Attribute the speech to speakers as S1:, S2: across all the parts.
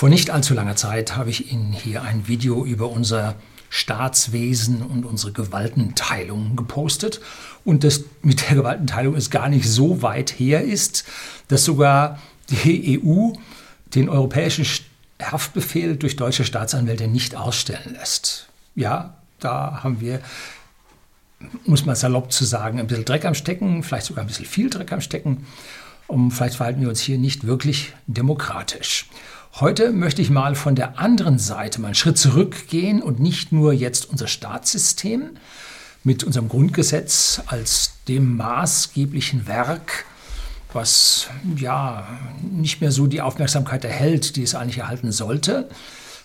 S1: Vor nicht allzu langer Zeit habe ich Ihnen hier ein Video über unser Staatswesen und unsere Gewaltenteilung gepostet. Und das mit der Gewaltenteilung ist gar nicht so weit her ist, dass sogar die EU den europäischen Haftbefehl durch deutsche Staatsanwälte nicht ausstellen lässt. Ja, da haben wir, muss man salopp zu sagen, ein bisschen Dreck am Stecken, vielleicht sogar ein bisschen viel Dreck am Stecken. Und vielleicht verhalten wir uns hier nicht wirklich demokratisch. Heute möchte ich mal von der anderen Seite mal einen Schritt zurückgehen und nicht nur jetzt unser Staatssystem mit unserem Grundgesetz als dem maßgeblichen Werk, was ja nicht mehr so die Aufmerksamkeit erhält, die es eigentlich erhalten sollte,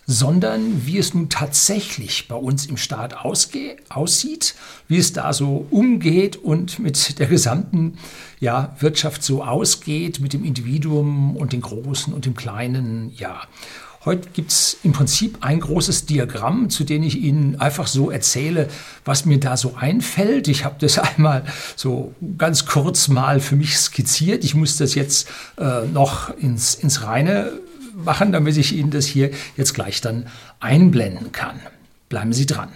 S1: sondern wie es nun tatsächlich bei uns im Staat aussieht, wie es da so umgeht und mit der gesamten ja, Wirtschaft so ausgeht, mit dem Individuum und den Großen und dem Kleinen. Ja, Heute gibt es im Prinzip ein großes Diagramm, zu dem ich Ihnen einfach so erzähle, was mir da so einfällt. Ich habe das einmal so ganz kurz mal für mich skizziert. Ich muss das jetzt äh, noch ins, ins Reine machen, damit ich Ihnen das hier jetzt gleich dann einblenden kann. Bleiben Sie dran.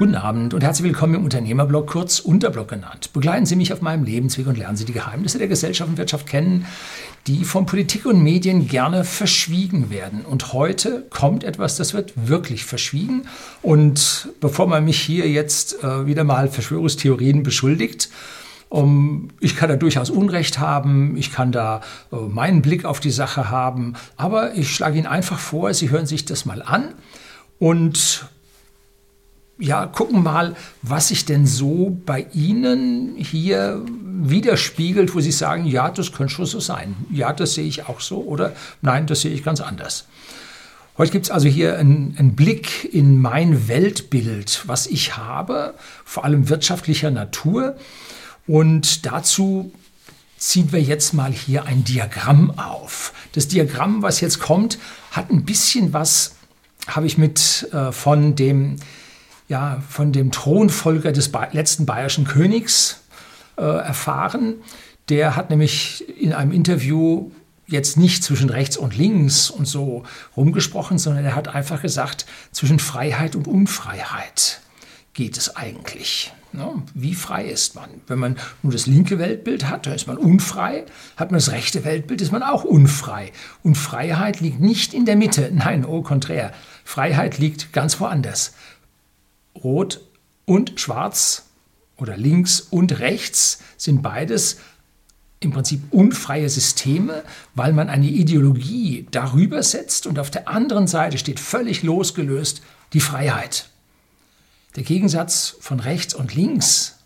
S1: Guten Abend und herzlich willkommen im Unternehmerblog, kurz Unterblog genannt. Begleiten Sie mich auf meinem Lebensweg und lernen Sie die Geheimnisse der Gesellschaft und Wirtschaft kennen, die von Politik und Medien gerne verschwiegen werden. Und heute kommt etwas, das wird wirklich verschwiegen. Und bevor man mich hier jetzt äh, wieder mal Verschwörungstheorien beschuldigt, ich kann da durchaus Unrecht haben, ich kann da äh, meinen Blick auf die Sache haben, aber ich schlage Ihnen einfach vor, Sie hören sich das mal an und ja, gucken mal, was sich denn so bei Ihnen hier widerspiegelt, wo Sie sagen, ja, das könnte schon so sein. Ja, das sehe ich auch so oder nein, das sehe ich ganz anders. Heute gibt es also hier einen, einen, Blick in mein Weltbild, was ich habe, vor allem wirtschaftlicher Natur. Und dazu ziehen wir jetzt mal hier ein Diagramm auf. Das Diagramm, was jetzt kommt, hat ein bisschen was, habe ich mit äh, von dem ja, von dem Thronfolger des letzten bayerischen Königs äh, erfahren. Der hat nämlich in einem Interview jetzt nicht zwischen rechts und links und so rumgesprochen, sondern er hat einfach gesagt, zwischen Freiheit und Unfreiheit geht es eigentlich. Ne? Wie frei ist man? Wenn man nur das linke Weltbild hat, dann ist man unfrei. Hat man das rechte Weltbild, ist man auch unfrei. Und Freiheit liegt nicht in der Mitte. Nein, au contraire. Freiheit liegt ganz woanders. Rot und Schwarz oder links und rechts sind beides im Prinzip unfreie Systeme, weil man eine Ideologie darüber setzt und auf der anderen Seite steht völlig losgelöst die Freiheit. Der Gegensatz von rechts und links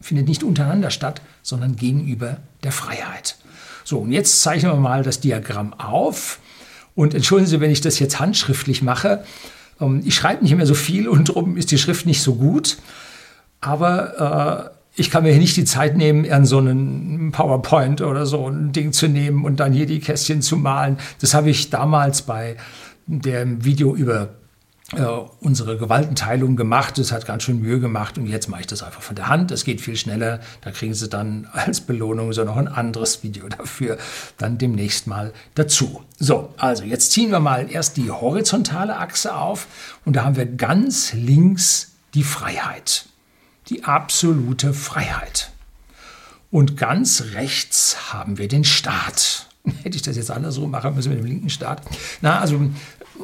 S1: findet nicht untereinander statt, sondern gegenüber der Freiheit. So, und jetzt zeichnen wir mal das Diagramm auf. Und entschuldigen Sie, wenn ich das jetzt handschriftlich mache. Ähm, ich schreibe nicht mehr so viel und darum ist die Schrift nicht so gut. Aber äh, ich kann mir hier nicht die Zeit nehmen, an so einen PowerPoint oder so ein Ding zu nehmen und dann hier die Kästchen zu malen. Das habe ich damals bei dem Video über äh, unsere Gewaltenteilung gemacht. Das hat ganz schön Mühe gemacht und jetzt mache ich das einfach von der Hand. Das geht viel schneller. Da kriegen Sie dann als Belohnung so noch ein anderes Video dafür dann demnächst mal dazu. So, also jetzt ziehen wir mal erst die horizontale Achse auf und da haben wir ganz links die Freiheit. Die absolute Freiheit. Und ganz rechts haben wir den Staat. Hätte ich das jetzt andersrum machen müssen mit dem linken Staat. Na, also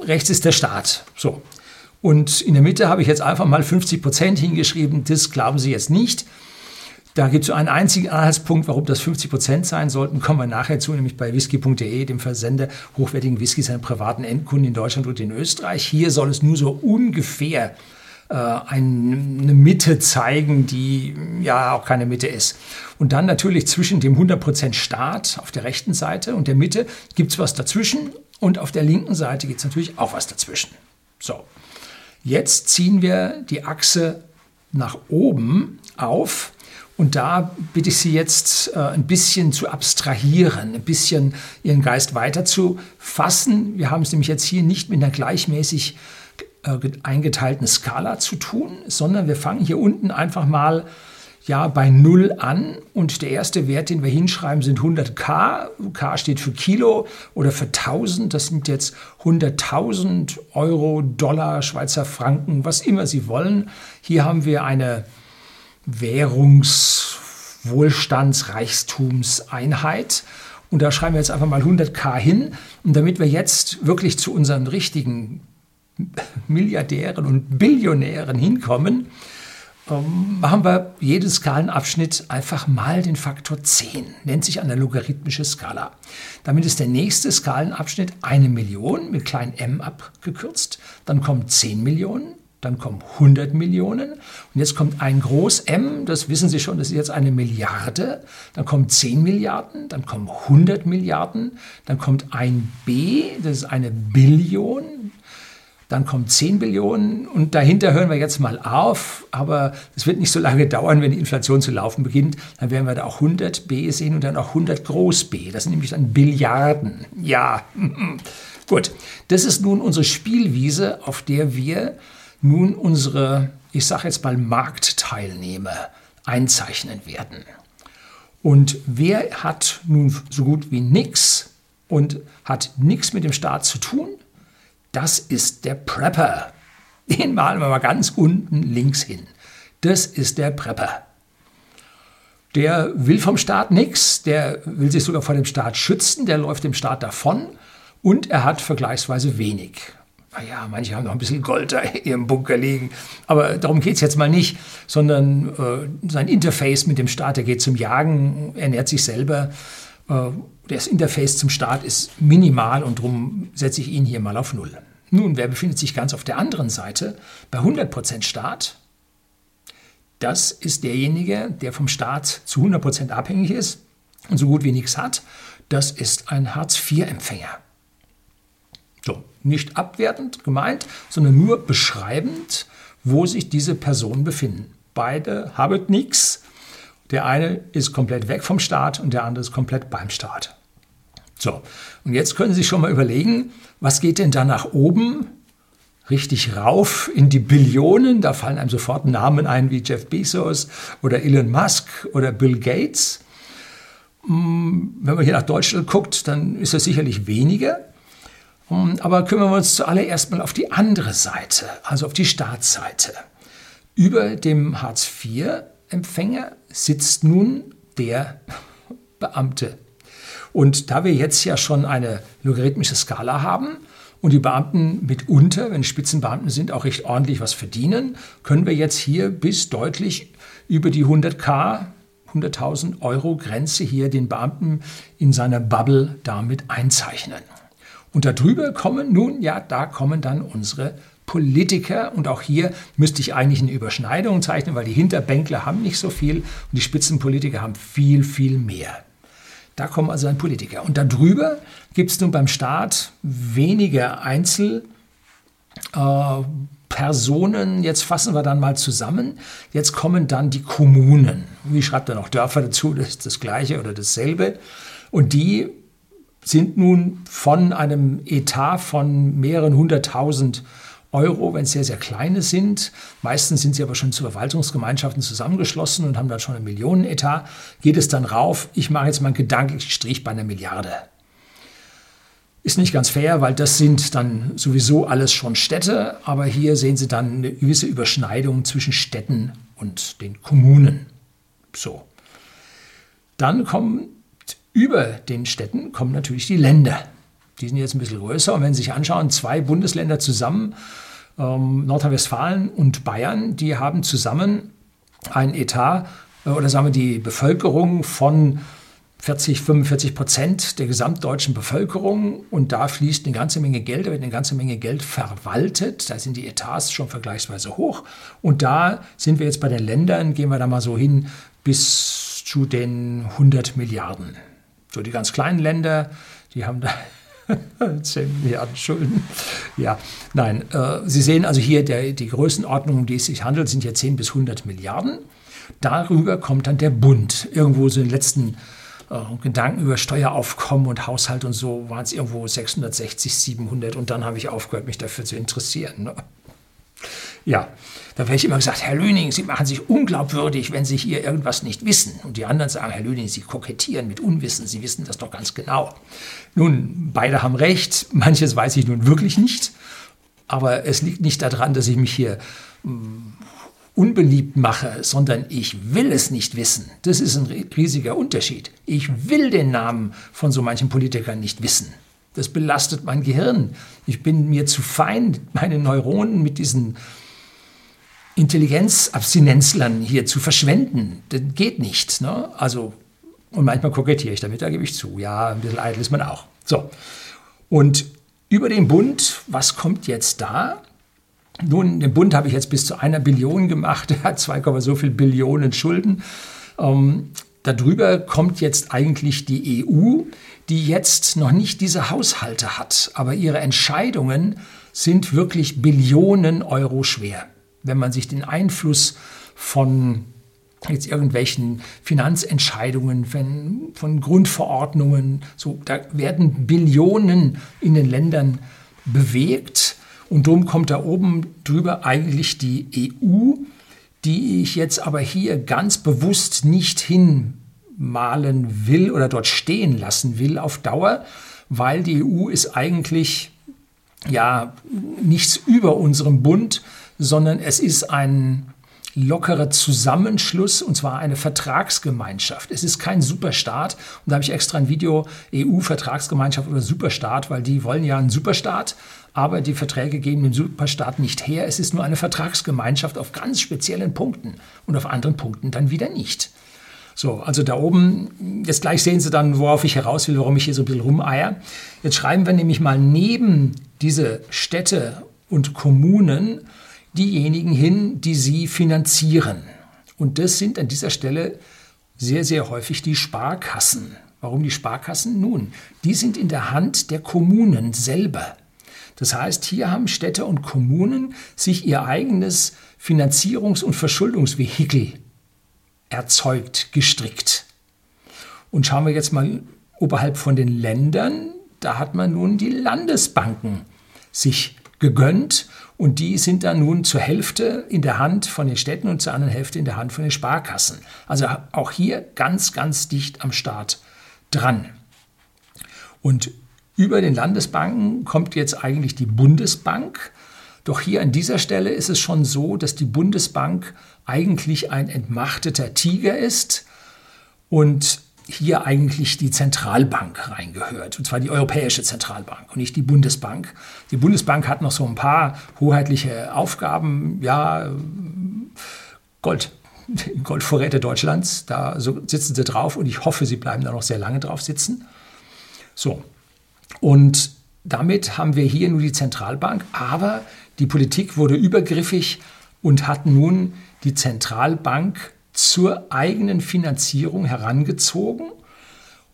S1: rechts ist der Staat. So, und in der Mitte habe ich jetzt einfach mal 50 Prozent hingeschrieben. Das glauben Sie jetzt nicht. Da gibt es einen einzigen Anhaltspunkt, warum das 50 Prozent sein sollten. Kommen wir nachher zu, nämlich bei whisky.de, dem Versender hochwertigen Whiskys an privaten Endkunden in Deutschland und in Österreich. Hier soll es nur so ungefähr äh, eine Mitte zeigen, die ja auch keine Mitte ist. Und dann natürlich zwischen dem 100% Staat auf der rechten Seite und der Mitte gibt es was dazwischen und auf der linken Seite gibt es natürlich auch was dazwischen. So, Jetzt ziehen wir die Achse nach oben auf und da bitte ich Sie jetzt äh, ein bisschen zu abstrahieren, ein bisschen Ihren Geist weiter zu fassen. Wir haben es nämlich jetzt hier nicht mit einer gleichmäßig äh, eingeteilten Skala zu tun, sondern wir fangen hier unten einfach mal ja bei 0 an und der erste Wert, den wir hinschreiben, sind 100k. K steht für Kilo oder für 1000. Das sind jetzt 100.000 Euro, Dollar, Schweizer Franken, was immer Sie wollen. Hier haben wir eine Währungswohlstandsreichtumseinheit. Und da schreiben wir jetzt einfach mal 100k hin. Und damit wir jetzt wirklich zu unseren richtigen Milliardären und Billionären hinkommen, ähm, machen wir jeden Skalenabschnitt einfach mal den Faktor 10. Nennt sich eine logarithmische Skala. Damit ist der nächste Skalenabschnitt eine Million mit klein m abgekürzt. Dann kommen 10 Millionen, dann kommen 100 Millionen und jetzt kommt ein Groß M, das wissen Sie schon, das ist jetzt eine Milliarde, dann kommen 10 Milliarden, dann kommen 100 Milliarden, dann kommt ein B, das ist eine Billion, dann kommen 10 Billionen und dahinter hören wir jetzt mal auf, aber es wird nicht so lange dauern, wenn die Inflation zu laufen beginnt, dann werden wir da auch 100 B sehen und dann auch 100 Groß B, das sind nämlich dann Billiarden. Ja, gut, das ist nun unsere Spielwiese, auf der wir nun unsere, ich sage jetzt mal, Marktteilnehmer einzeichnen werden. Und wer hat nun so gut wie nichts und hat nichts mit dem Staat zu tun? Das ist der Prepper. Den malen wir mal ganz unten links hin. Das ist der Prepper. Der will vom Staat nichts, der will sich sogar vor dem Staat schützen, der läuft dem Staat davon und er hat vergleichsweise wenig naja, manche haben noch ein bisschen Gold da in ihrem Bunker liegen. Aber darum geht es jetzt mal nicht, sondern äh, sein Interface mit dem Staat, der geht zum Jagen, ernährt sich selber. Äh, das Interface zum Staat ist minimal und darum setze ich ihn hier mal auf Null. Nun, wer befindet sich ganz auf der anderen Seite? Bei 100% Staat. Das ist derjenige, der vom Staat zu 100% abhängig ist und so gut wie nichts hat. Das ist ein Hartz-IV-Empfänger. So, nicht abwertend gemeint, sondern nur beschreibend, wo sich diese Personen befinden. Beide haben nichts. Der eine ist komplett weg vom Staat und der andere ist komplett beim Staat. So, und jetzt können Sie sich schon mal überlegen, was geht denn da nach oben? Richtig rauf in die Billionen. Da fallen einem sofort Namen ein wie Jeff Bezos oder Elon Musk oder Bill Gates. Hm, wenn man hier nach Deutschland guckt, dann ist es sicherlich weniger. Hm, aber kümmern wir uns zuallererst mal auf die andere Seite, also auf die Staatsseite. Über dem Hartz-IV-Empfänger sitzt nun der Beamte. Und da wir jetzt ja schon eine logarithmische Skala haben und die Beamten mitunter, wenn Spitzenbeamten sind, auch recht ordentlich was verdienen, können wir jetzt hier bis deutlich über die 100k, 100.000 Euro Grenze hier den Beamten in seiner Bubble damit einzeichnen. Und darüber kommen nun, ja, da kommen dann unsere Politiker. Und auch hier müsste ich eigentlich eine Überschneidung zeichnen, weil die Hinterbänkler haben nicht so viel und die Spitzenpolitiker haben viel, viel mehr. Da kommen also dann Politiker. Und darüber gibt es nun beim Staat weniger Einzelpersonen. Äh, Jetzt fassen wir dann mal zusammen. Jetzt kommen dann die Kommunen. Wie schreibt er noch Dörfer dazu? Das ist das Gleiche oder dasselbe. Und die sind nun von einem Etat von mehreren hunderttausend Euro, wenn es sehr, sehr kleine sind. Meistens sind sie aber schon zu Verwaltungsgemeinschaften zusammengeschlossen und haben dann schon einen Millionenetat. Geht es dann rauf? Ich mache jetzt mal einen gedanklichen Strich bei einer Milliarde. Ist nicht ganz fair, weil das sind dann sowieso alles schon Städte, aber hier sehen Sie dann eine gewisse Überschneidung zwischen Städten und den Kommunen. So. Dann kommen über den Städten kommen natürlich die Länder. Die sind jetzt ein bisschen größer. Und wenn Sie sich anschauen, zwei Bundesländer zusammen, ähm, Nordrhein-Westfalen und Bayern, die haben zusammen ein Etat äh, oder sagen wir die Bevölkerung von 40, 45 Prozent der gesamtdeutschen Bevölkerung und da fließt eine ganze Menge Geld, da wird eine ganze Menge Geld verwaltet, da sind die Etats schon vergleichsweise hoch und da sind wir jetzt bei den Ländern, gehen wir da mal so hin bis zu den 100 Milliarden. So die ganz kleinen Länder, die haben da 10 Milliarden Schulden. Ja, nein, äh, Sie sehen also hier der, die Größenordnung, um die es sich handelt, sind ja 10 bis 100 Milliarden. Darüber kommt dann der Bund. Irgendwo so in den letzten äh, Gedanken über Steueraufkommen und Haushalt und so waren es irgendwo 660, 700 und dann habe ich aufgehört, mich dafür zu interessieren. Ne? Ja, da werde ich immer gesagt, Herr Lüning, Sie machen sich unglaubwürdig, wenn Sie hier irgendwas nicht wissen. Und die anderen sagen, Herr Lüning, Sie kokettieren mit Unwissen, Sie wissen das doch ganz genau. Nun, beide haben recht, manches weiß ich nun wirklich nicht, aber es liegt nicht daran, dass ich mich hier hm, unbeliebt mache, sondern ich will es nicht wissen. Das ist ein riesiger Unterschied. Ich will den Namen von so manchen Politikern nicht wissen. Das belastet mein Gehirn. Ich bin mir zu fein, meine Neuronen mit diesen Intelligenzabstinenzlern hier zu verschwenden. Das geht nicht. Ne? Also, und manchmal kokettiere ich damit, da gebe ich zu. Ja, ein bisschen eitel ist man auch. So. Und über den Bund, was kommt jetzt da? Nun, den Bund habe ich jetzt bis zu einer Billion gemacht. Er hat 2, so viel Billionen Schulden. Ähm, darüber kommt jetzt eigentlich die EU, die jetzt noch nicht diese Haushalte hat. Aber ihre Entscheidungen sind wirklich Billionen Euro schwer wenn man sich den Einfluss von jetzt irgendwelchen Finanzentscheidungen, von, von Grundverordnungen, so, da werden Billionen in den Ländern bewegt. Und darum kommt da oben drüber eigentlich die EU, die ich jetzt aber hier ganz bewusst nicht hinmalen will oder dort stehen lassen will auf Dauer, weil die EU ist eigentlich ja nichts über unserem Bund, sondern es ist ein lockerer Zusammenschluss und zwar eine Vertragsgemeinschaft. Es ist kein Superstaat und da habe ich extra ein Video EU-Vertragsgemeinschaft oder Superstaat, weil die wollen ja einen Superstaat, aber die Verträge geben den Superstaat nicht her. Es ist nur eine Vertragsgemeinschaft auf ganz speziellen Punkten und auf anderen Punkten dann wieder nicht. So, also da oben, jetzt gleich sehen Sie dann, worauf ich heraus will, warum ich hier so ein bisschen rumeier. Jetzt schreiben wir nämlich mal neben diese Städte und Kommunen diejenigen hin, die sie finanzieren. Und das sind an dieser Stelle sehr, sehr häufig die Sparkassen. Warum die Sparkassen? Nun, die sind in der Hand der Kommunen selber. Das heißt, hier haben Städte und Kommunen sich ihr eigenes Finanzierungs- und Verschuldungsvehikel erzeugt, gestrickt. Und schauen wir jetzt mal oberhalb von den Ländern, da hat man nun die Landesbanken sich gegönnt und die sind dann nun zur Hälfte in der Hand von den Städten und zur anderen Hälfte in der Hand von den Sparkassen. Also auch hier ganz, ganz dicht am Staat dran. Und über den Landesbanken kommt jetzt eigentlich die Bundesbank. Doch hier an dieser Stelle ist es schon so, dass die Bundesbank eigentlich ein entmachteter Tiger ist und hier eigentlich die Zentralbank reingehört, und zwar die Europäische Zentralbank und nicht die Bundesbank. Die Bundesbank hat noch so ein paar hoheitliche Aufgaben, ja, Gold, Goldvorräte Deutschlands, da sitzen sie drauf und ich hoffe, sie bleiben da noch sehr lange drauf sitzen. So, und damit haben wir hier nur die Zentralbank, aber die Politik wurde übergriffig und hat nun die Zentralbank zur eigenen Finanzierung herangezogen.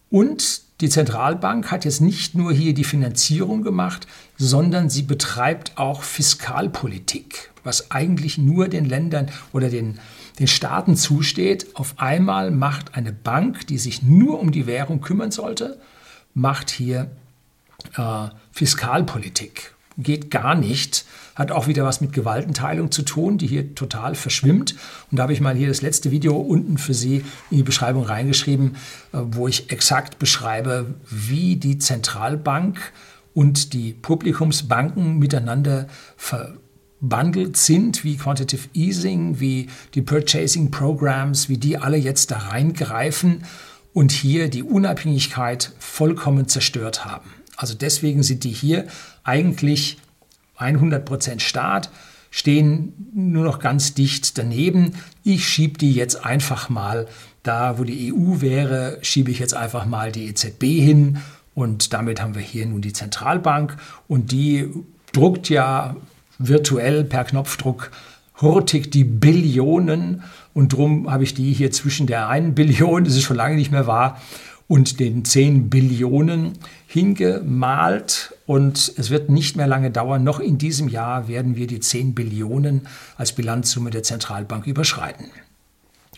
S1: Und die Zentralbank hat jetzt nicht nur hier die Finanzierung gemacht, sondern sie betreibt auch Fiskalpolitik, was eigentlich nur den Ländern oder den, den Staaten zusteht. Auf einmal macht eine Bank, die sich nur um die Währung kümmern sollte, macht hier äh, Fiskalpolitik. Geht gar nicht hat auch wieder was mit Gewaltenteilung zu tun, die hier total verschwimmt. Und da habe ich mal hier das letzte Video unten für Sie in die Beschreibung reingeschrieben, äh, wo ich exakt beschreibe, wie die Zentralbank und die Publikumsbanken miteinander verbandelt sind, wie Quantitative Easing, wie die Purchasing Programs, wie die alle jetzt da reingreifen und hier die Unabhängigkeit vollkommen zerstört haben. Also deswegen sind die hier eigentlich 100% Staat, stehen nur noch ganz dicht daneben. Ich schiebe die jetzt einfach mal da, wo die EU wäre, schiebe ich jetzt einfach mal die EZB hin und damit haben wir hier nun die Zentralbank und die druckt ja virtuell per Knopfdruck hurtig die Billionen und darum habe ich die hier zwischen der einen Billion, das ist schon lange nicht mehr wahr, und den 10 Billionen hingemalt und es wird nicht mehr lange dauern. Noch in diesem Jahr werden wir die 10 Billionen als Bilanzsumme der Zentralbank überschreiten.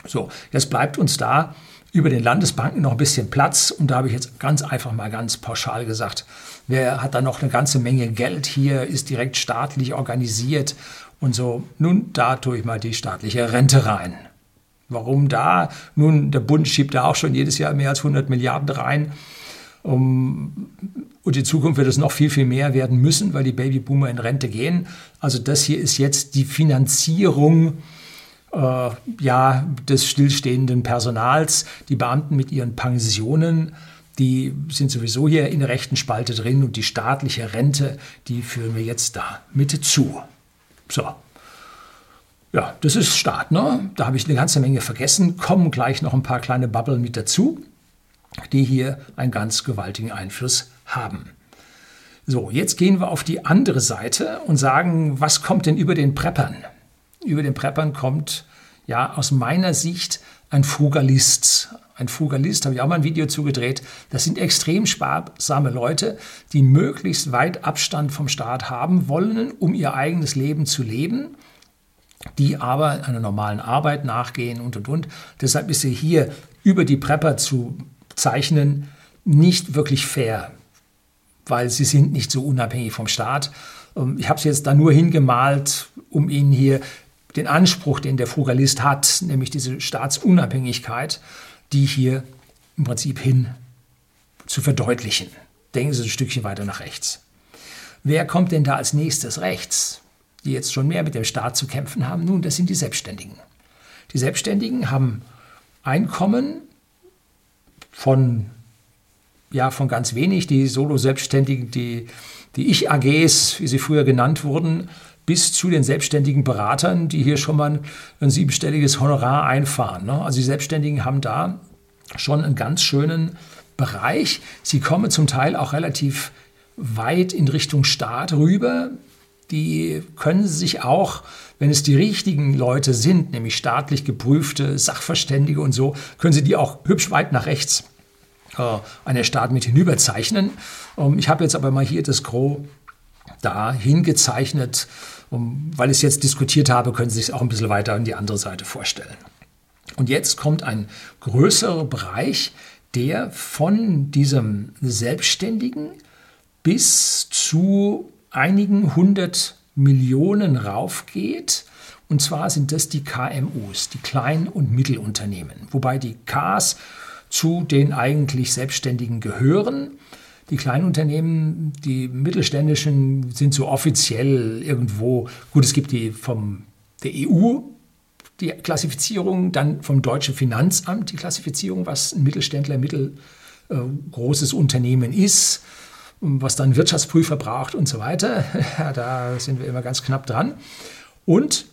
S1: So, jetzt bleibt uns da über den Landesbanken noch ein bisschen Platz und da habe ich jetzt ganz einfach mal ganz pauschal gesagt, wer hat da noch eine ganze Menge Geld hier, ist direkt staatlich organisiert Und so, nun, da tue ich mal die staatliche Rente rein. Warum da? Nun, der Bund schiebt da auch schon jedes Jahr mehr als 100 Milliarden rein. Um, und in Zukunft wird es noch viel, viel mehr werden müssen, weil die Babyboomer in Rente gehen. Also das hier ist jetzt die Finanzierung äh, ja, des stillstehenden Personals. Die Beamten mit ihren Pensionen, die sind sowieso hier in der rechten Spalte drin und die staatliche Rente, die führen wir jetzt da mit zu. So. Ja, das ist Staat. Ne? Da habe ich eine ganze Menge vergessen. Kommen gleich noch ein paar kleine Bubble mit dazu, die hier einen ganz gewaltigen Einfluss haben. So, jetzt gehen wir auf die andere Seite und sagen, was kommt denn über den Preppern? Über den Preppern kommt ja aus meiner Sicht ein Frugalist. Ein Frugalist, habe ich auch mal ein Video zugedreht. Das sind extrem sparsame Leute, die möglichst weit Abstand vom Staat haben wollen, um ihr eigenes Leben zu leben, die aber einer normalen Arbeit nachgehen und und und. Deshalb ist sie hier über die Prepper zu zeichnen nicht wirklich fair, weil sie sind nicht so unabhängig vom Staat. Ähm, ich habe es jetzt da nur hingemalt, um Ihnen hier den Anspruch, den der Frugalist hat, nämlich diese Staatsunabhängigkeit, die hier im Prinzip hin zu verdeutlichen. Denken Sie ein Stückchen weiter nach rechts. Wer kommt denn da als nächstes rechts, die jetzt schon mehr mit dem Staat zu kämpfen haben? Nun, das sind die Selbstständigen. Die Selbstständigen haben Einkommen von, ja, von ganz wenig, die Solo-Selbstständigen, die, die Ich-AGs, wie sie früher genannt wurden, bis zu den selbstständigen Beratern, die hier schon mal ein siebenstelliges Honorar einfahren. Ne? Also die Selbstständigen haben da schon einen ganz schönen Bereich. Sie kommen zum Teil auch relativ weit in Richtung Staat rüber. Die können sich auch, wenn es die richtigen Leute sind, nämlich staatlich geprüfte Sachverständige und so, können sie die auch hübsch weit nach rechts äh, an der Staat mit hinüberzeichnen. Ähm, ich habe jetzt aber mal hier das Gros da hingezeichnet. Um, weil ich es jetzt diskutiert habe, können Sie sich auch ein bisschen weiter an die andere Seite vorstellen. Und jetzt kommt ein größerer Bereich, der von diesem Selbstständigen bis zu einigen hundert Millionen raufgeht. Und zwar sind das die KMUs, die Klein- und Mittelunternehmen, wobei die Ks zu den eigentlich Selbstständigen gehören. Die kleinen Unternehmen, die mittelständischen sind so offiziell irgendwo, gut, es gibt die vom der EU die Klassifizierung, dann vom deutschen Finanzamt die Klassifizierung, was ein Mittelständler, mittelgroßes äh, Unternehmen ist, was dann Wirtschaftsprüfer braucht und so weiter. da sind wir immer ganz knapp dran. Und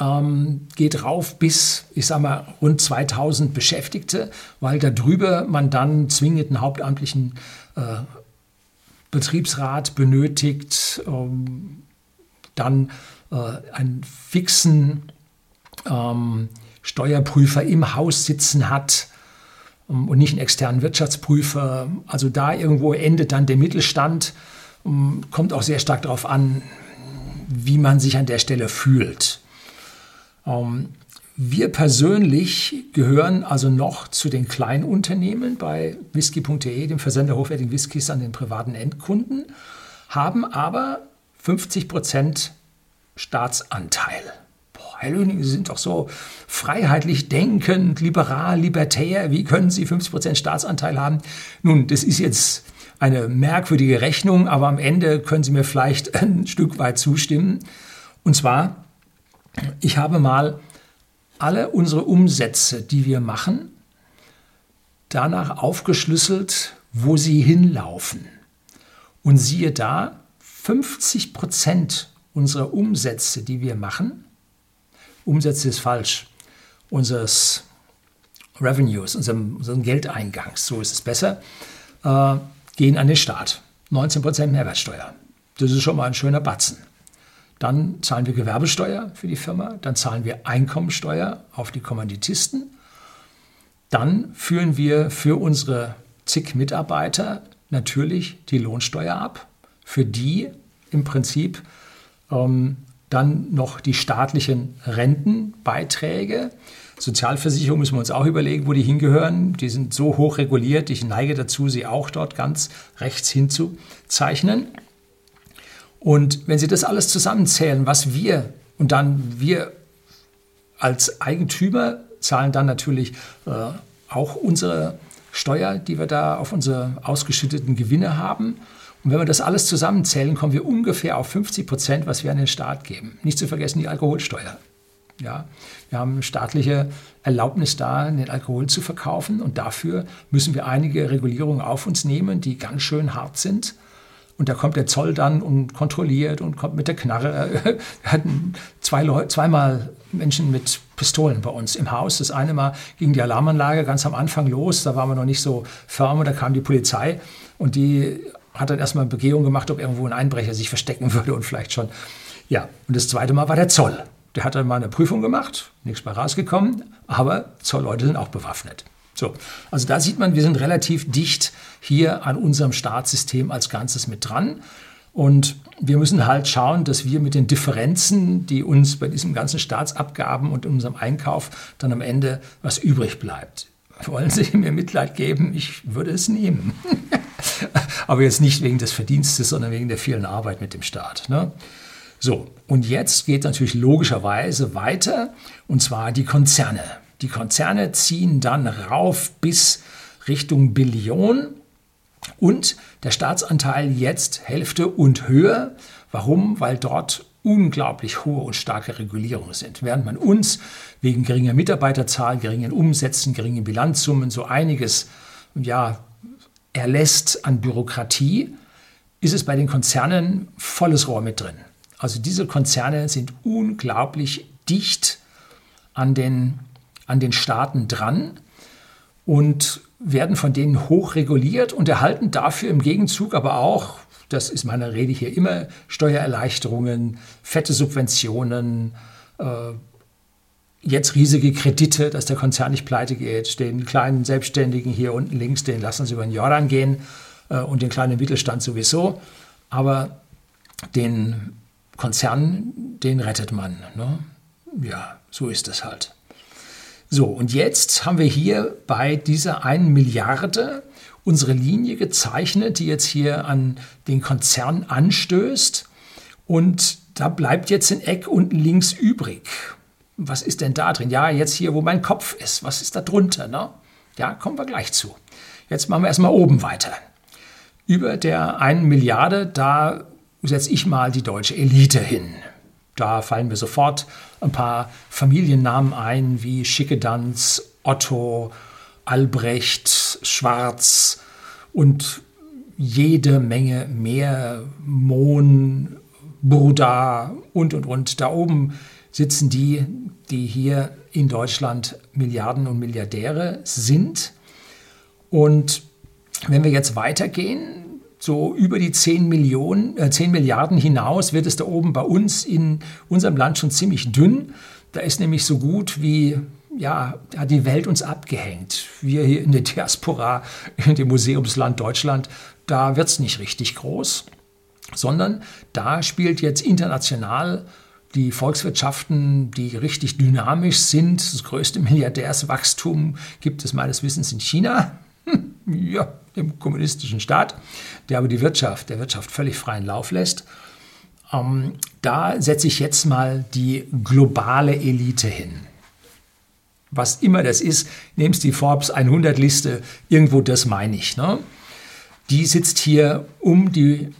S1: ähm, geht rauf bis, ich sage mal, rund 2000 Beschäftigte, weil darüber man dann zwingend einen hauptamtlichen äh, Betriebsrat benötigt, ähm, dann äh, einen fixen ähm, Steuerprüfer im Haus sitzen hat und nicht einen externen Wirtschaftsprüfer. Also da irgendwo endet dann der Mittelstand. Ähm, kommt auch sehr stark darauf an, wie man sich an der Stelle fühlt. Ähm, wir persönlich gehören also noch zu den Kleinunternehmen bei whisky.de, dem Versender hochwertigen Whiskys an den privaten Endkunden, haben aber 50 Prozent Staatsanteil. Herr Löning, Sie sind doch so freiheitlich denkend, liberal, libertär. Wie können Sie 50 Prozent Staatsanteil haben? Nun, das ist jetzt eine merkwürdige Rechnung, aber am Ende können Sie mir vielleicht ein Stück weit zustimmen. Und zwar, ich habe mal alle unsere Umsätze, die wir machen, danach aufgeschlüsselt, wo sie hinlaufen. Und siehe da, 50 Prozent unserer Umsätze, die wir machen, Umsätze ist falsch, unseres Revenues, unserem, unserem Geldeingangs, so ist es besser, äh, gehen an den Staat. 19 Prozent Mehrwertsteuer. Das ist schon mal ein schöner Batzen. Dann zahlen wir Gewerbesteuer für die Firma, dann zahlen wir Einkommensteuer auf die Kommanditisten. Dann führen wir für unsere zig Mitarbeiter natürlich die Lohnsteuer ab, für die im Prinzip ähm, dann noch die staatlichen Rentenbeiträge. Sozialversicherung müssen wir uns auch überlegen, wo die hingehören. Die sind so hoch reguliert. Ich neige dazu, sie auch dort ganz rechts hinzuzeichnen. Und wenn Sie das alles zusammenzählen, was wir und dann wir als Eigentümer zahlen dann natürlich äh, auch unsere Steuer, die wir da auf unsere ausgeschütteten Gewinne haben. Und wenn wir das alles zusammenzählen, kommen wir ungefähr auf 50 Prozent, was wir an den Staat geben. Nicht zu vergessen die Alkoholsteuer. Ja, wir haben staatliche Erlaubnis da, den Alkohol zu verkaufen und dafür müssen wir einige Regulierungen auf uns nehmen, die ganz schön hart sind. Und da kommt der Zoll dann und kontrolliert und kommt mit der Knarre. Wir hatten zwei zweimal Menschen mit Pistolen bei uns im Haus. Das eine Mal ging die Alarmanlage ganz am Anfang los, da waren wir noch nicht so firm und da kam die Polizei und die hat dann erstmal eine Begehung gemacht, ob irgendwo ein Einbrecher sich verstecken würde und vielleicht schon. Ja, und das zweite Mal war der Zoll. Der hat dann mal eine Prüfung gemacht, nichts bei rausgekommen, aber Zollleute sind auch bewaffnet. So, also da sieht man, wir sind relativ dicht hier an unserem Staatssystem als Ganzes mit dran. Und wir müssen halt schauen, dass wir mit den Differenzen, die uns bei diesen ganzen Staatsabgaben und unserem Einkauf dann am Ende was übrig bleibt. Wollen Sie mir Mitleid geben? Ich würde es nehmen. Aber jetzt nicht wegen des Verdienstes, sondern wegen der vielen Arbeit mit dem Staat. Ne? So, und jetzt geht natürlich logischerweise weiter, und zwar die Konzerne. Die Konzerne ziehen dann rauf bis Richtung Billion und der Staatsanteil jetzt Hälfte und höher. Warum? Weil dort unglaublich hohe und starke Regulierungen sind. Während man uns wegen geringer Mitarbeiterzahl, geringen Umsätzen, geringen Bilanzsummen so einiges ja, erlässt an Bürokratie, ist es bei den Konzernen volles Rohr mit drin. Also diese Konzerne sind unglaublich dicht an den, an den Staaten dran und werden von denen hoch reguliert und erhalten dafür im Gegenzug aber auch, das ist meine Rede hier immer, Steuererleichterungen, fette Subventionen, äh, jetzt riesige Kredite, dass der Konzern nicht pleite geht, den kleinen Selbstständigen hier unten links, den lassen sie über den Jordan gehen äh, und den kleinen Mittelstand sowieso. Aber den Konzern, den rettet man. Ne? Ja, so ist es halt. So, und jetzt haben wir hier bei dieser 1 Milliarde unsere Linie gezeichnet, die jetzt hier an den Konzern anstößt. Und da bleibt jetzt ein Eck unten links übrig. Was ist denn da drin? Ja, jetzt hier, wo mein Kopf ist. Was ist da drunter? Ne? Ja, kommen wir gleich zu. Jetzt machen wir erstmal oben weiter. Über der 1 Milliarde, da setze ich mal die deutsche Elite hin. Da fallen mir sofort ein paar Familiennamen ein, wie Schickedanz, Otto, Albrecht, Schwarz und jede Menge mehr, Mohn, Burda und, und, und. Da oben sitzen die, die hier in Deutschland Milliarden und Milliardäre sind. Und wenn wir jetzt weitergehen, so über die 10, Millionen, äh, 10 Milliarden hinaus wird es da oben bei uns in unserem Land schon ziemlich dünn. Da ist nämlich so gut wie ja, hat die Welt uns abgehängt. Wir hier in der Diaspora, in dem Museumsland Deutschland, da wird es nicht richtig groß, sondern da spielt jetzt international die Volkswirtschaften, die richtig dynamisch sind. Das größte Milliardärswachstum gibt es meines Wissens in China. ja, dem kommunistischen Staat, der aber die Wirtschaft, der Wirtschaft völlig freien Lauf lässt. Ähm, da setze ich jetzt mal die globale Elite hin. Was immer das ist, nehmst die Forbes 100 Liste, irgendwo das meine ich. Ne? Die sitzt hier um die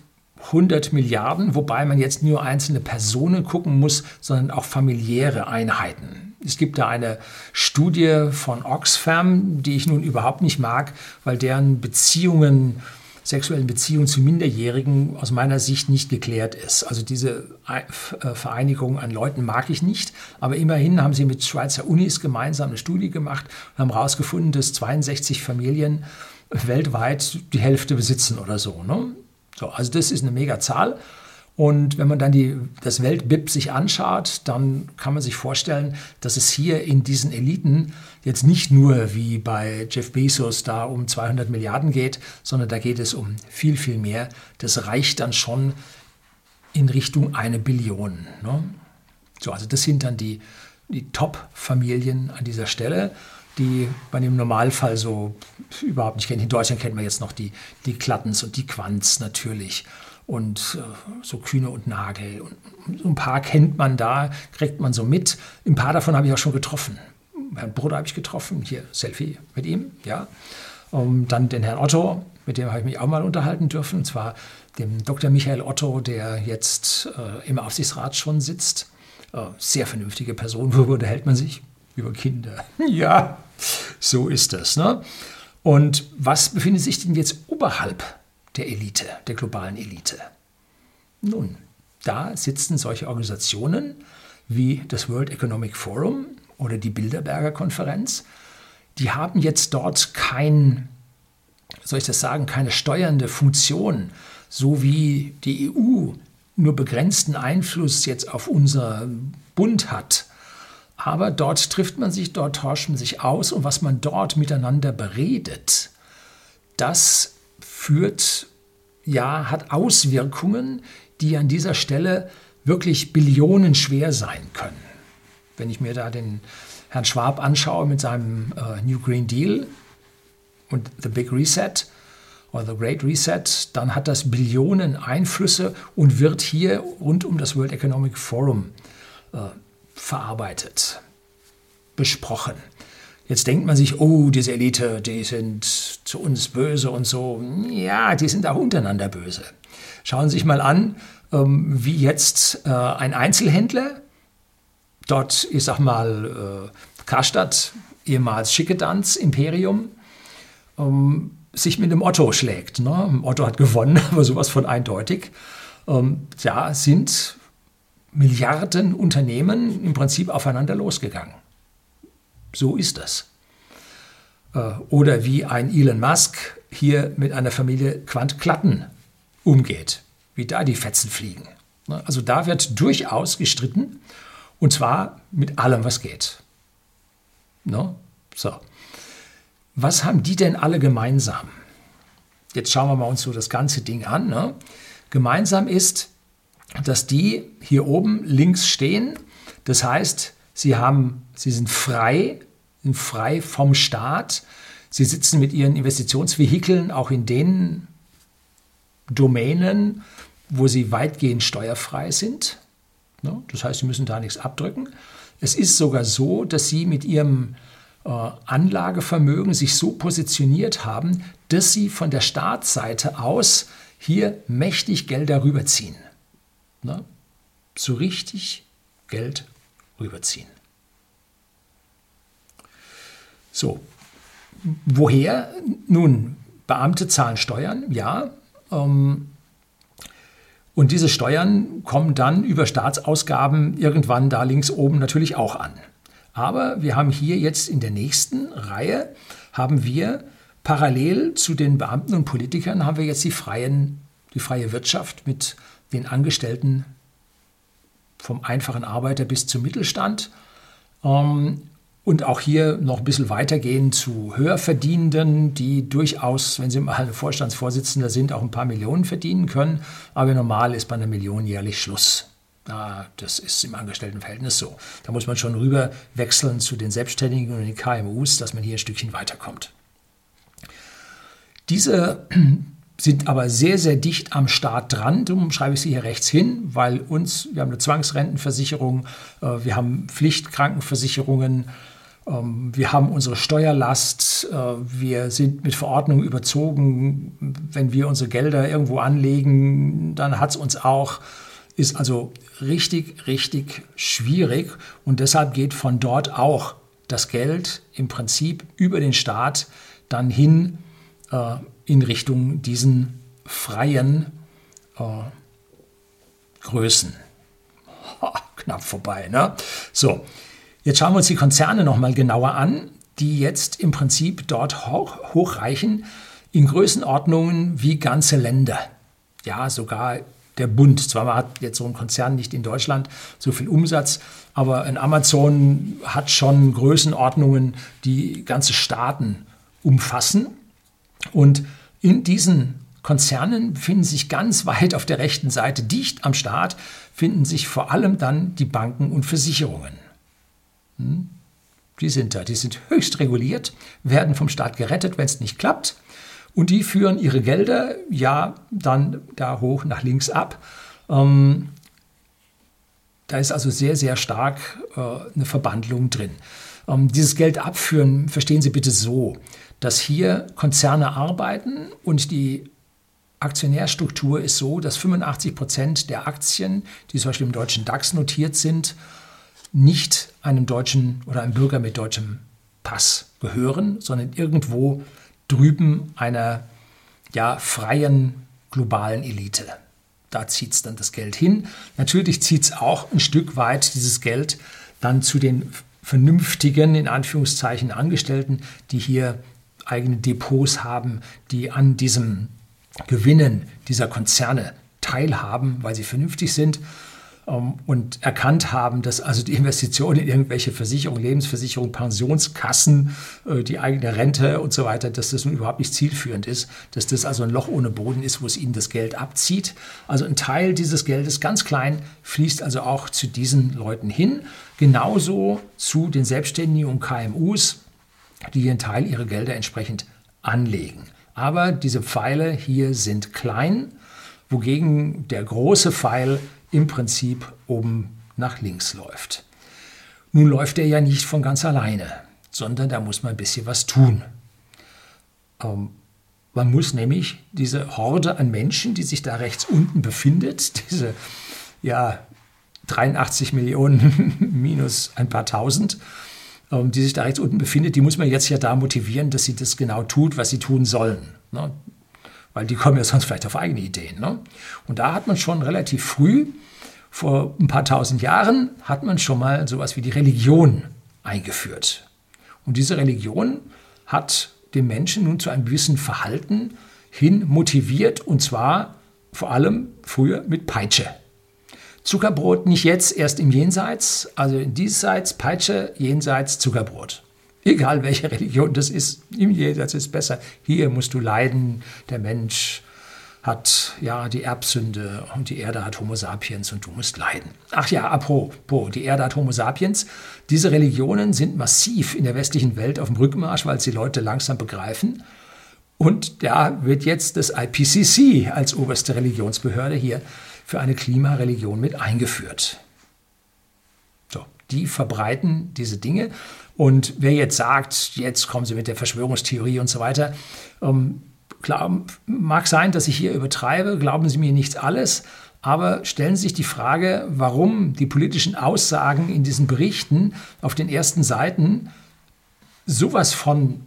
S1: 100 Milliarden, wobei man jetzt nur einzelne Personen gucken muss, sondern auch familiäre Einheiten. Es gibt da eine Studie von Oxfam, die ich nun überhaupt nicht mag, weil deren Beziehungen, sexuellen Beziehungen zu Minderjährigen aus meiner Sicht nicht geklärt ist. Also diese äh, Vereinigung an Leuten mag ich nicht, aber immerhin haben sie mit Schweizer Unis gemeinsam eine Studie gemacht und haben herausgefunden, dass 62 Familien weltweit die Hälfte besitzen oder so. Ne? So, also das ist eine mega Zahl. Und wenn man dann die, das Welt-BIP sich anschaut, dann kann man sich vorstellen, dass es hier in diesen Eliten jetzt nicht nur wie bei Jeff Bezos da um 200 Milliarden geht, sondern da geht es um viel, viel mehr. Das reicht dann schon in Richtung eine Billion. Ne? So, also das sind dann die, die Top-Familien an dieser Stelle die man im Normalfall so überhaupt nicht kennt. In Deutschland kennt man jetzt noch die, die Klattens und die Quants natürlich. Und äh, so Kühne und Nagel. Und so ein paar kennt man da, kriegt man so mit. Ein paar davon habe ich auch schon getroffen. Herrn Bruder habe ich getroffen, hier Selfie mit ihm, ja. Um, dann den Herrn Otto, mit dem habe ich mich auch mal unterhalten dürfen, und zwar dem Dr. Michael Otto, der jetzt äh, im Aufsichtsrat schon sitzt. Äh, sehr vernünftige Person, worüber unterhält man sich? Über Kinder. ja, so ist das. Ne? Und was befindet sich denn jetzt oberhalb der Elite, der globalen Elite? Nun, da sitzen solche Organisationen wie das World Economic Forum oder die Bilderberger Konferenz. Die haben jetzt dort kein, soll ich das sagen, keine steuernde Funktion, so wie die EU nur begrenzten Einfluss jetzt auf unser Bund hat. Aber dort trifft man sich, dort tauscht man sich aus und was man dort miteinander beredet, das führt, ja, hat Auswirkungen, die an dieser Stelle wirklich billionenschwer sein können. Wenn ich mir da den Herrn Schwab anschaue mit seinem äh, New Green Deal und The Big Reset oder The Great Reset, dann hat das Billionen Einflüsse und wird hier rund um das World Economic Forum äh, verarbeitet, besprochen. Jetzt denkt man sich, oh, diese Elite, die sind zu uns böse und so. Ja, die sind auch untereinander böse. Schauen Sie sich mal an, ähm, wie jetzt äh, ein Einzelhändler, dort, ich sag mal, äh, Karstadt, ehemals Schickedanz, Imperium, ähm, sich mit dem Otto schlägt. Ne? Otto hat gewonnen, aber sowas von eindeutig. Ähm, da sind Milliarden Unternehmen im Prinzip aufeinander losgegangen. So ist das. Äh, oder wie ein Elon Musk hier mit einer Familie Quant-Klatten umgeht, wie da die Fetzen fliegen. Ne? Also da wird durchaus gestritten und zwar mit allem, was geht. No? Ne? So. Was haben die denn alle gemeinsam? Jetzt schauen wir mal uns so das ganze Ding an. Ne? Gemeinsam ist, dass die hier oben links stehen. Das heißt, sie, haben, sie sind frei, sind frei vom Staat. Sie sitzen mit ihren Investitionsvehikeln auch in den Domänen, wo sie weitgehend steuerfrei sind. Ne? Das heißt, sie müssen da nichts abdrücken. Es ist sogar so, dass sie mit ihrem äh, Anlagevermögen sich so positioniert haben, dass sie von der Staatsseite aus hier mächtig Gelder rüberziehen. Ne? So richtig Geld rüberziehen. So, woher? Nun, Beamte zahlen Steuern, ja. Ähm, und diese Steuern kommen dann über Staatsausgaben irgendwann da links oben natürlich auch an. Aber wir haben hier jetzt in der nächsten Reihe, haben wir parallel zu den Beamten und Politikern, haben wir jetzt die, freien, die freie Wirtschaft mit den Angestellten vom einfachen Arbeiter bis zum Mittelstand. Ähm, und auch hier noch ein bisschen weitergehen zu Höherverdienenden, die durchaus, wenn sie mal Vorstandsvorsitzender sind, auch ein paar Millionen verdienen können. Aber normal ist bei einer Million jährlich Schluss. Das ist im Angestelltenverhältnis so. Da muss man schon rüber wechseln zu den Selbstständigen und den KMUs, dass man hier ein Stückchen weiterkommt. Diese sind aber sehr, sehr dicht am Staat dran. Darum schreibe ich sie hier rechts hin, weil uns, wir haben eine Zwangsrentenversicherung, äh, wir haben Pflichtkrankenversicherungen, ähm, wir haben unsere Steuerlast, äh, wir sind mit Verordnungen überzogen. Wenn wir unsere Gelder irgendwo anlegen, dann hat es uns auch. Ist also richtig, richtig schwierig und deshalb geht von dort auch das Geld im Prinzip über den Staat dann hin äh, in Richtung diesen freien äh, Größen. Ha, knapp vorbei, ne? So, jetzt schauen wir uns die Konzerne nochmal genauer an, die jetzt im Prinzip dort hoch, hochreichen in Größenordnungen wie ganze Länder. Ja, sogar der Bund. Zwar hat jetzt so ein Konzern nicht in Deutschland so viel Umsatz, aber ein Amazon hat schon Größenordnungen, die ganze Staaten umfassen. Und in diesen Konzernen befinden sich ganz weit auf der rechten Seite, dicht am Staat, finden sich vor allem dann die Banken und Versicherungen. Hm? Die sind da, die sind höchst reguliert, werden vom Staat gerettet, wenn es nicht klappt. Und die führen ihre Gelder ja dann da hoch nach links ab. Ähm, da ist also sehr, sehr stark äh, eine Verbandlung drin. Ähm, dieses Geld abführen, verstehen Sie bitte so, dass hier Konzerne arbeiten und die Aktionärstruktur ist so, dass 85 Prozent der Aktien, die zum Beispiel im deutschen DAX notiert sind, nicht einem Deutschen oder einem Bürger mit deutschem Pass gehören, sondern irgendwo drüben einer ja, freien globalen Elite. Da zieht es dann das Geld hin. Natürlich zieht es auch ein Stück weit dieses Geld dann zu den vernünftigen, in Anführungszeichen, Angestellten, die hier eigene Depots haben, die an diesem Gewinnen dieser Konzerne teilhaben, weil sie vernünftig sind ähm, und erkannt haben, dass also die Investitionen in irgendwelche Versicherungen, Lebensversicherungen, Pensionskassen, äh, die eigene Rente und so weiter, dass das nun überhaupt nicht zielführend ist, dass das also ein Loch ohne Boden ist, wo es ihnen das Geld abzieht. Also ein Teil dieses Geldes, ganz klein, fließt also auch zu diesen Leuten hin, genauso zu den Selbstständigen und KMUs, die einen Teil ihrer Gelder entsprechend anlegen. Aber diese Pfeile hier sind klein, wogegen der große Pfeil im Prinzip oben nach links läuft. Nun läuft er ja nicht von ganz alleine, sondern da muss man ein bisschen was tun. Ähm, man muss nämlich diese Horde an Menschen, die sich da rechts unten befindet, diese ja, 83 Millionen minus ein paar tausend, die sich da rechts unten befindet, die muss man jetzt ja da motivieren, dass sie das genau tut, was sie tun sollen. Ne? Weil die kommen ja sonst vielleicht auf eigene Ideen. Ne? Und da hat man schon relativ früh, vor ein paar tausend Jahren, hat man schon mal sowas wie die Religion eingeführt. Und diese Religion hat den Menschen nun zu einem gewissen Verhalten hin motiviert und zwar vor allem früher mit Peitsche. Zuckerbrot nicht jetzt, erst im Jenseits, also in diesseits Peitsche, jenseits Zuckerbrot. Egal welche Religion das ist, im Jenseits ist besser. Hier musst du leiden, der Mensch hat ja die Erbsünde und die Erde hat Homo sapiens und du musst leiden. Ach ja, apropos, die Erde hat Homo sapiens. Diese Religionen sind massiv in der westlichen Welt auf dem Rückmarsch, weil sie Leute langsam begreifen. Und da wird jetzt das IPCC als oberste Religionsbehörde hier für eine Klimareligion mit eingeführt. So, die verbreiten diese Dinge. Und wer jetzt sagt, jetzt kommen sie mit der Verschwörungstheorie und so weiter, ähm, klar, mag sein, dass ich hier übertreibe, glauben Sie mir nicht alles, aber stellen Sie sich die Frage, warum die politischen Aussagen in diesen Berichten auf den ersten Seiten sowas von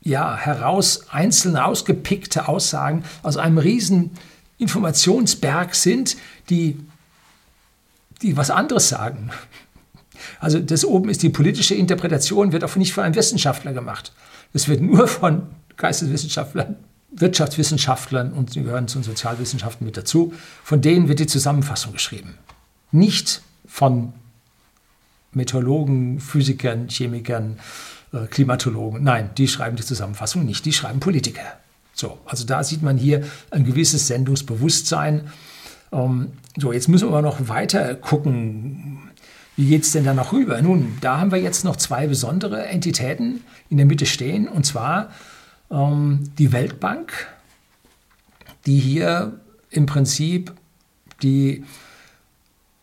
S1: ja, heraus einzeln ausgepickte Aussagen aus einem riesen Informationsberg sind, die, die was anderes sagen. Also das oben ist die politische Interpretation, wird auch nicht von einem Wissenschaftler gemacht. Es wird nur von Geisteswissenschaftlern, Wirtschaftswissenschaftlern und sie gehören zu den Sozialwissenschaften mit dazu. Von denen wird die Zusammenfassung geschrieben. Nicht von Meteorologen, Physikern, Chemikern, äh, Klimatologen. Nein, die schreiben die Zusammenfassung nicht, die schreiben Politiker. So, also da sieht man hier ein gewisses Sendungsbewusstsein. Ähm, so, jetzt müssen wir noch weiter gucken. Wie geht es denn da noch rüber? Nun, da haben wir jetzt noch zwei besondere Entitäten in der Mitte stehen, und zwar ähm, die Weltbank, die hier im Prinzip die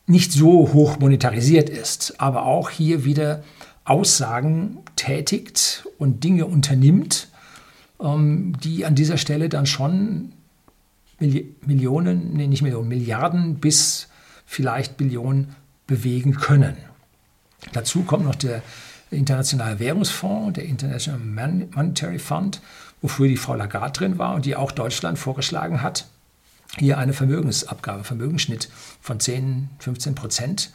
S1: nicht so hoch monetarisiert ist, aber auch hier wieder Aussagen tätigt und Dinge unternimmt, die an dieser Stelle dann schon Millionen, nee, nicht Millionen, Milliarden bis vielleicht Billionen bewegen können. Dazu kommt noch der Internationale Währungsfonds, der International Monetary Fund, wofür die Frau Lagarde drin war und die auch Deutschland vorgeschlagen hat, hier eine Vermögensabgabe, Vermögensschnitt von 10, 15 Prozent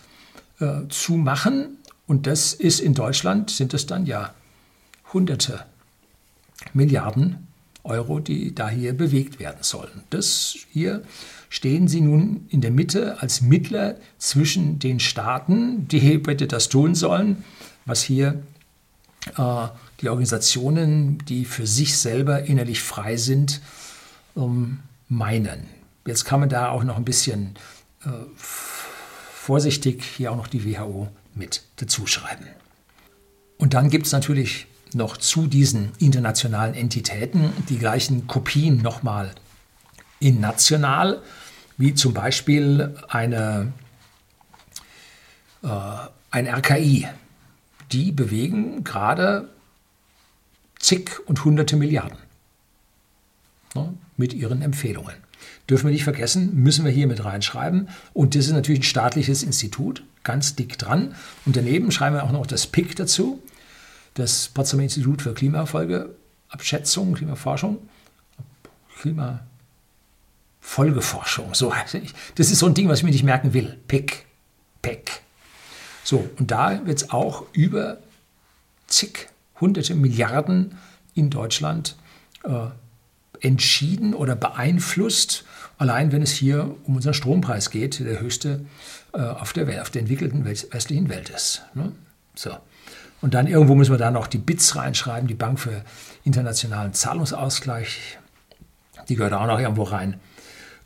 S1: äh, zu machen. Und das ist in Deutschland, sind es dann ja Hunderte Milliarden Euro, die da hier bewegt werden sollen. Das hier stehen sie nun in der Mitte als Mittler zwischen den Staaten, die bitte das tun sollen, was hier äh, die Organisationen, die für sich selber innerlich frei sind, ähm, meinen. Jetzt kann man da auch noch ein bisschen äh, vorsichtig hier auch noch die WHO mit dazu schreiben. Und dann gibt es natürlich noch zu diesen internationalen Entitäten die gleichen Kopien nochmal in national, wie zum Beispiel eine, äh, ein RKI. Die bewegen gerade zig und hunderte Milliarden ne, mit ihren Empfehlungen. Dürfen wir nicht vergessen, müssen wir hier mit reinschreiben. Und das ist natürlich ein staatliches Institut, ganz dick dran. Und daneben schreiben wir auch noch das PIC dazu, das Potsdamer Institut für Klimafolgeabschätzung, Klimaforschung, Klimafolgeforschung, so heißt es. Das ist so ein Ding, was ich mir nicht merken will. PIC, PIC. So, und da wird es auch über zig, hunderte Milliarden in Deutschland äh, entschieden oder beeinflusst, allein wenn es hier um unseren Strompreis geht, der höchste äh, auf, der Welt, auf der entwickelten westlichen Welt ist. Ne? So. Und dann irgendwo müssen wir da noch die BITS reinschreiben, die Bank für internationalen Zahlungsausgleich. Die gehört auch noch irgendwo rein.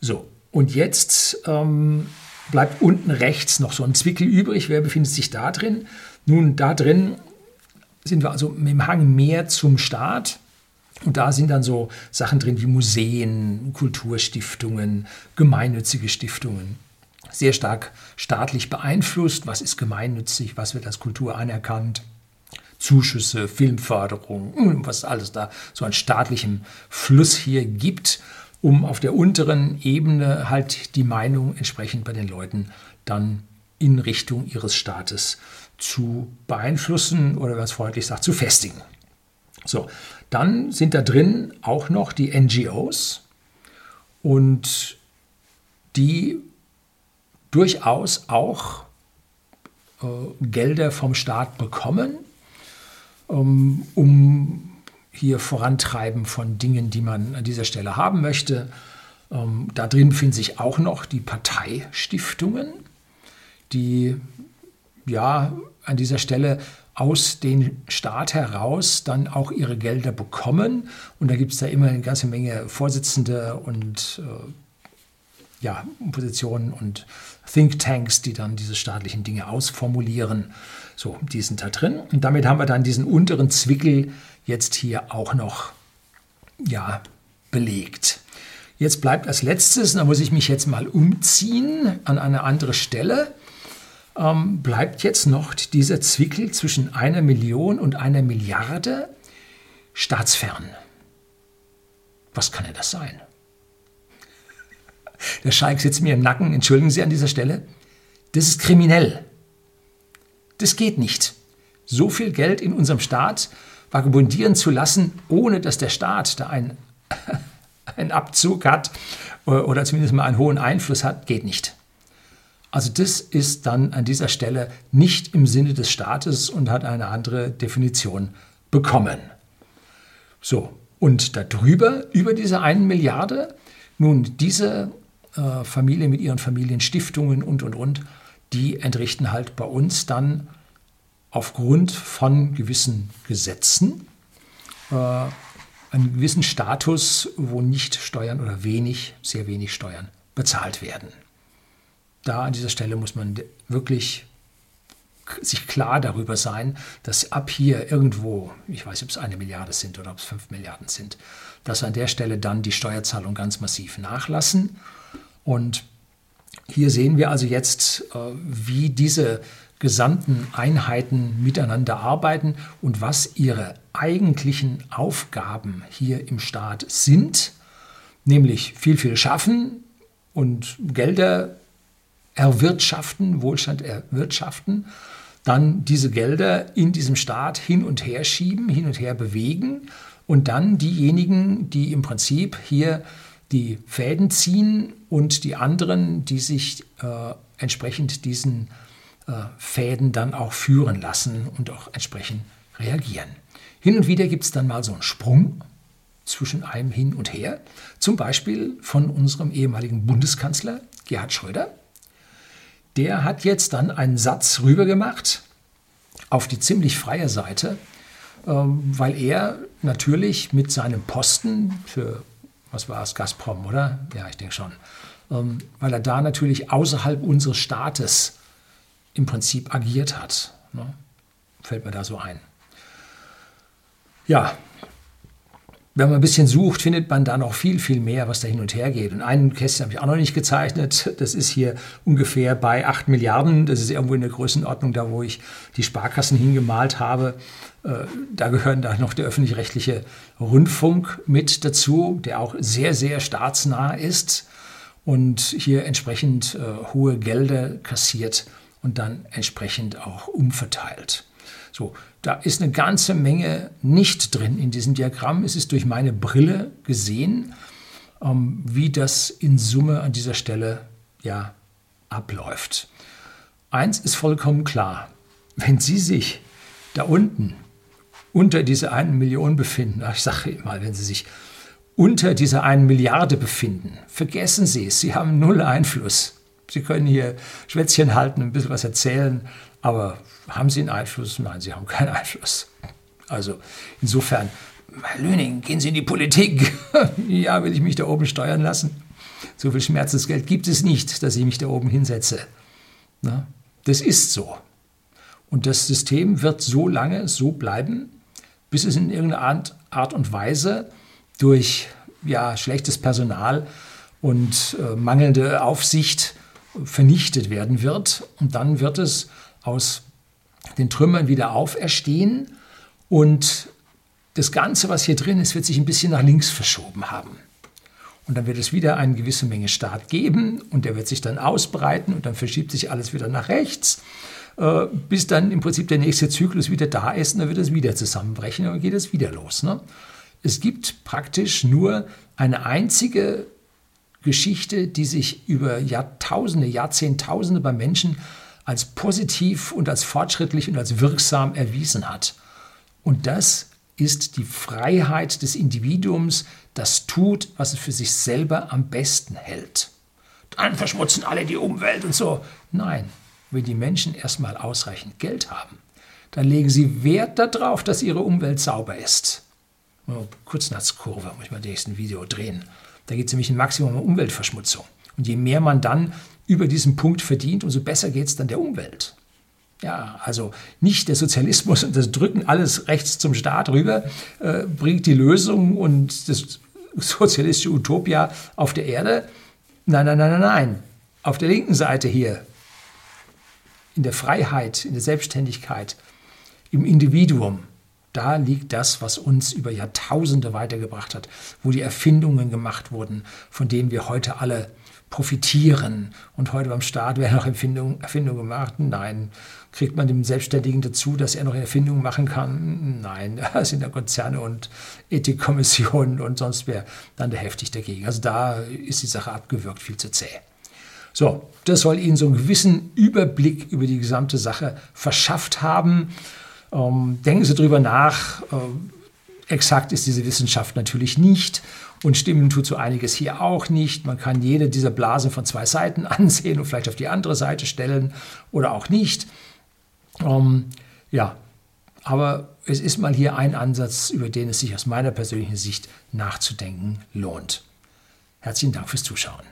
S1: So, und jetzt ähm, bleibt unten rechts noch so ein Zwickel übrig. Wer befindet sich da drin? Nun, da drin sind wir also dem Hang mehr zum Staat. Und da sind dann so Sachen drin wie Museen, Kulturstiftungen, gemeinnützige Stiftungen. Sehr stark staatlich beeinflusst. Was ist gemeinnützig? Was wird als Kultur anerkannt? Zuschüsse, Filmförderung, was alles da so an staatlichem Fluss hier gibt, um auf der unteren Ebene halt die Meinung entsprechend bei den Leuten dann in Richtung ihres Staates zu beeinflussen oder was freundlich sagt, zu festigen. So, dann sind da drin auch noch die NGOs und die durchaus auch äh, Gelder vom Staat bekommen, um hier Vorantreiben von Dingen, die man an dieser Stelle haben möchte. Ähm, da drin finden sich auch noch die Parteistiftungen, die ja an dieser Stelle aus dem Staat heraus dann auch ihre Gelder bekommen. Und da gibt es da immer eine ganze Menge Vorsitzende und äh, ja, Positionen und Thinktanks, die dann diese staatlichen Dinge ausformulieren. So, die sind da drin. Und damit haben wir dann diesen unteren Zwickel jetzt hier auch noch ja, belegt. Jetzt bleibt als letztes, da muss ich mich jetzt mal umziehen an eine andere Stelle ähm, bleibt jetzt noch dieser Zwickel zwischen einer Million und einer Milliarde staatsfern. Was kann denn das sein? Der Scheik sitzt mir im Nacken, entschuldigen Sie an dieser Stelle. Das ist kriminell. Das geht nicht. So viel Geld in unserem Staat vagabundieren zu lassen, ohne dass der Staat da einen, einen Abzug hat oder zumindest mal einen hohen Einfluss hat, geht nicht. Also das ist dann an dieser Stelle nicht im Sinne des Staates und hat eine andere Definition bekommen. So, und darüber, über diese 1 Milliarde, nun diese äh, Familie mit ihren Familienstiftungen und, und, und, die entrichten halt bei uns dann aufgrund von gewissen Gesetzen äh, einen gewissen Status, wo nicht Steuern oder wenig, sehr wenig Steuern bezahlt werden da an dieser Stelle muss man wirklich sich klar darüber sein, dass ab hier irgendwo, ich weiß ob es eine Milliarde sind oder ob es fünf Milliarden sind, dass an der Stelle dann die Steuerzahlungen ganz massiv nachlassen. Und hier sehen wir also jetzt, äh, wie diese gesamten Einheiten miteinander arbeiten und was ihre eigentlichen Aufgaben hier im Staat sind, nämlich viel, viel schaffen und Gelder erwirtschaften, Wohlstand erwirtschaften, dann diese Gelder in diesem Staat hin und her schieben, hin und her bewegen und dann diejenigen, die im Prinzip hier die Fäden ziehen und die anderen, die sich äh, entsprechend diesen äh, Fäden dann auch führen lassen und auch entsprechend reagieren. Hin und wieder gibt es dann mal so einen Sprung zwischen einem hin und her, zum Beispiel von unserem ehemaligen Bundeskanzler Gerhard Schröder, der hat jetzt dann einen Satz rübergemacht auf die ziemlich freie Seite, ähm, weil er natürlich mit seinem Posten für, was war es, Gazprom, oder? Ja, ich denke schon. Ähm, weil er da natürlich außerhalb unseres Staates im Prinzip agiert hat. Ne? Fällt mir da so ein. Ja, wenn man ein bisschen sucht, findet man da noch viel, viel mehr, was da hin und her geht. Und einen Kästchen habe ich auch noch nicht gezeichnet. Das ist hier ungefähr bei 8 Milliarden. Das ist irgendwo in der Größenordnung da, wo ich die Sparkassen hingemalt habe. Äh, da gehören da noch der öffentlich-rechtliche Rundfunk mit dazu, der auch sehr, sehr staatsnah ist und hier entsprechend äh, hohe Gelder kassiert und dann entsprechend auch umverteilt. So, da ist eine ganze Menge nicht drin in diesem Diagramm. Es ist durch meine Brille gesehen, ähm, wie das in Summe an dieser Stelle ja abläuft. Eins ist vollkommen klar, wenn Sie sich da unten unter dieser einen Million befinden, ich sage mal, wenn Sie sich unter dieser einen Milliarde befinden, vergessen Sie es, Sie haben null Einfluss. Sie können hier Schwätzchen halten, ein bisschen was erzählen, aber haben Sie einen Einfluss? Nein, Sie haben keinen Einfluss. Also insofern, Herr Lüning, gehen Sie in die Politik. ja, will ich mich da oben steuern lassen? So viel Schmerzensgeld gibt es nicht, dass ich mich da oben hinsetze. Na, das ist so. Und das System wird so lange so bleiben, bis es in irgendeiner Art und Weise durch ja, schlechtes Personal und äh, mangelnde Aufsicht vernichtet werden wird. Und dann wird es aus den Trümmern wieder auferstehen und das Ganze, was hier drin ist, wird sich ein bisschen nach links verschoben haben. Und dann wird es wieder eine gewisse Menge Staat geben und der wird sich dann ausbreiten und dann verschiebt sich alles wieder nach rechts, äh, bis dann im Prinzip der nächste Zyklus wieder da ist und dann wird es wieder zusammenbrechen und dann geht es wieder los. Ne? Es gibt praktisch nur eine einzige Geschichte, die sich über Jahrtausende, Jahrzehntausende bei Menschen als positiv und als fortschrittlich und als wirksam erwiesen hat. Und das ist die Freiheit des Individuums, das tut, was es für sich selber am besten hält. Dann verschmutzen alle die Umwelt und so. Nein, wenn die Menschen erstmal ausreichend Geld haben, dann legen sie Wert darauf, dass ihre Umwelt sauber ist. Kurznatzkurve, muss ich mal nächsten Video drehen. Da geht es nämlich ein Maximum an Umweltverschmutzung. Und je mehr man dann über diesen Punkt verdient, umso besser geht es dann der Umwelt. Ja, also nicht der Sozialismus und das Drücken alles rechts zum Staat rüber äh, bringt die Lösung und das sozialistische Utopia auf der Erde. Nein, nein, nein, nein, nein. Auf der linken Seite hier, in der Freiheit, in der Selbstständigkeit, im Individuum, da liegt das, was uns über Jahrtausende weitergebracht hat, wo die Erfindungen gemacht wurden, von denen wir heute alle profitieren. Und heute beim Staat werden noch Erfindungen Erfindung gemacht. Nein. Kriegt man dem Selbstständigen dazu, dass er noch Erfindungen machen kann? Nein. Da sind ja Konzerne und Ethikkommissionen und sonst wer dann da heftig dagegen. Also da ist die Sache abgewürgt, viel zu zäh. So, das soll Ihnen so einen gewissen Überblick über die gesamte Sache verschafft haben. Ähm, denken Sie darüber nach. Ähm, exakt ist diese Wissenschaft natürlich nicht. Und stimmen tut so einiges hier auch nicht. Man kann jede dieser Blasen von zwei Seiten ansehen und vielleicht auf die andere Seite stellen oder auch nicht. Ähm, ja, aber es ist mal hier ein Ansatz, über den es sich aus meiner persönlichen Sicht nachzudenken lohnt. Herzlichen Dank fürs Zuschauen.